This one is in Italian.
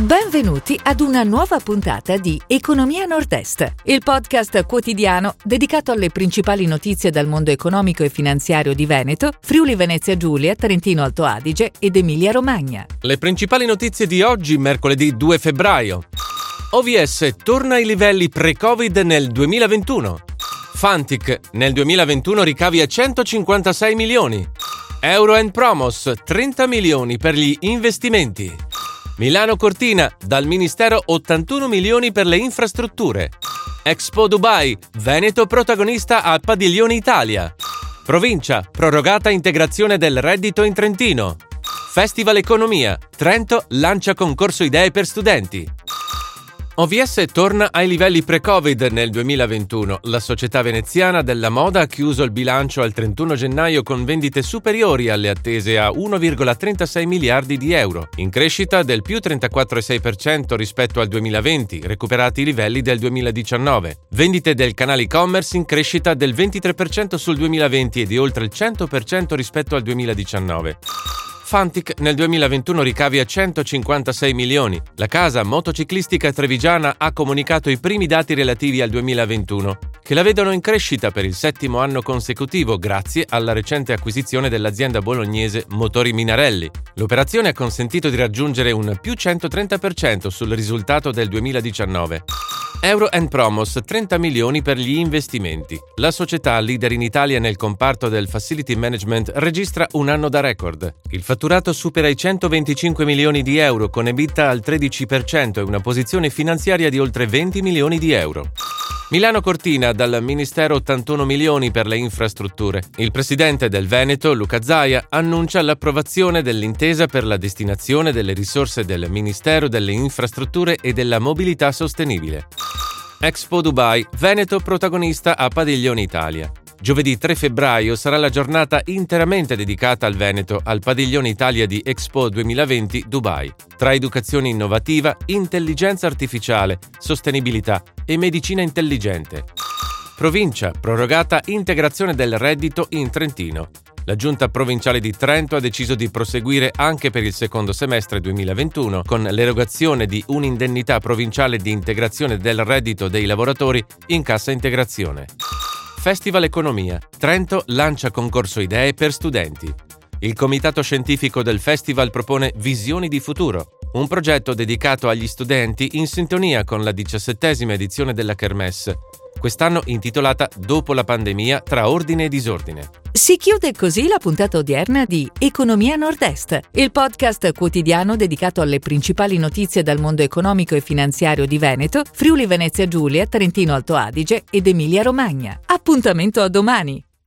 Benvenuti ad una nuova puntata di Economia Nord-Est, il podcast quotidiano dedicato alle principali notizie dal mondo economico e finanziario di Veneto, Friuli Venezia Giulia, Trentino Alto Adige ed Emilia Romagna. Le principali notizie di oggi, mercoledì 2 febbraio. OVS torna ai livelli pre-Covid nel 2021. Fantic nel 2021 ricavi a 156 milioni. Euro Promos 30 milioni per gli investimenti. Milano Cortina, dal Ministero 81 milioni per le infrastrutture. Expo Dubai, Veneto protagonista al Padiglione Italia. Provincia, prorogata integrazione del reddito in Trentino. Festival Economia, Trento lancia concorso idee per studenti. OVS torna ai livelli pre-Covid nel 2021. La società veneziana della moda ha chiuso il bilancio al 31 gennaio con vendite superiori alle attese a 1,36 miliardi di euro, in crescita del più 34,6% rispetto al 2020, recuperati i livelli del 2019. Vendite del canale e-commerce in crescita del 23% sul 2020 e di oltre il 100% rispetto al 2019. Fantic nel 2021 ricavi a 156 milioni. La casa motociclistica trevigiana ha comunicato i primi dati relativi al 2021, che la vedono in crescita per il settimo anno consecutivo grazie alla recente acquisizione dell'azienda bolognese Motori Minarelli. L'operazione ha consentito di raggiungere un più 130% sul risultato del 2019. Euro Promos 30 milioni per gli investimenti. La società leader in Italia nel comparto del facility management registra un anno da record. Il fatturato supera i 125 milioni di euro con EBITDA al 13% e una posizione finanziaria di oltre 20 milioni di euro. Milano Cortina dal Ministero 81 milioni per le infrastrutture. Il presidente del Veneto, Luca Zaia, annuncia l'approvazione dell'intesa per la destinazione delle risorse del Ministero delle Infrastrutture e della Mobilità Sostenibile. Expo Dubai, Veneto protagonista a Padiglione Italia. Giovedì 3 febbraio sarà la giornata interamente dedicata al Veneto al Padiglione Italia di Expo 2020 Dubai, tra educazione innovativa, intelligenza artificiale, sostenibilità e medicina intelligente. Provincia, prorogata integrazione del reddito in Trentino. La Giunta provinciale di Trento ha deciso di proseguire anche per il secondo semestre 2021 con l'erogazione di un'indennità provinciale di integrazione del reddito dei lavoratori in cassa integrazione. Festival Economia. Trento lancia concorso idee per studenti. Il comitato scientifico del festival propone Visioni di futuro, un progetto dedicato agli studenti in sintonia con la diciassettesima edizione della Kermesse, quest'anno intitolata Dopo la pandemia tra ordine e disordine. Si chiude così la puntata odierna di Economia Nord-Est, il podcast quotidiano dedicato alle principali notizie dal mondo economico e finanziario di Veneto, Friuli Venezia Giulia, Trentino Alto Adige ed Emilia Romagna. Appuntamento a domani!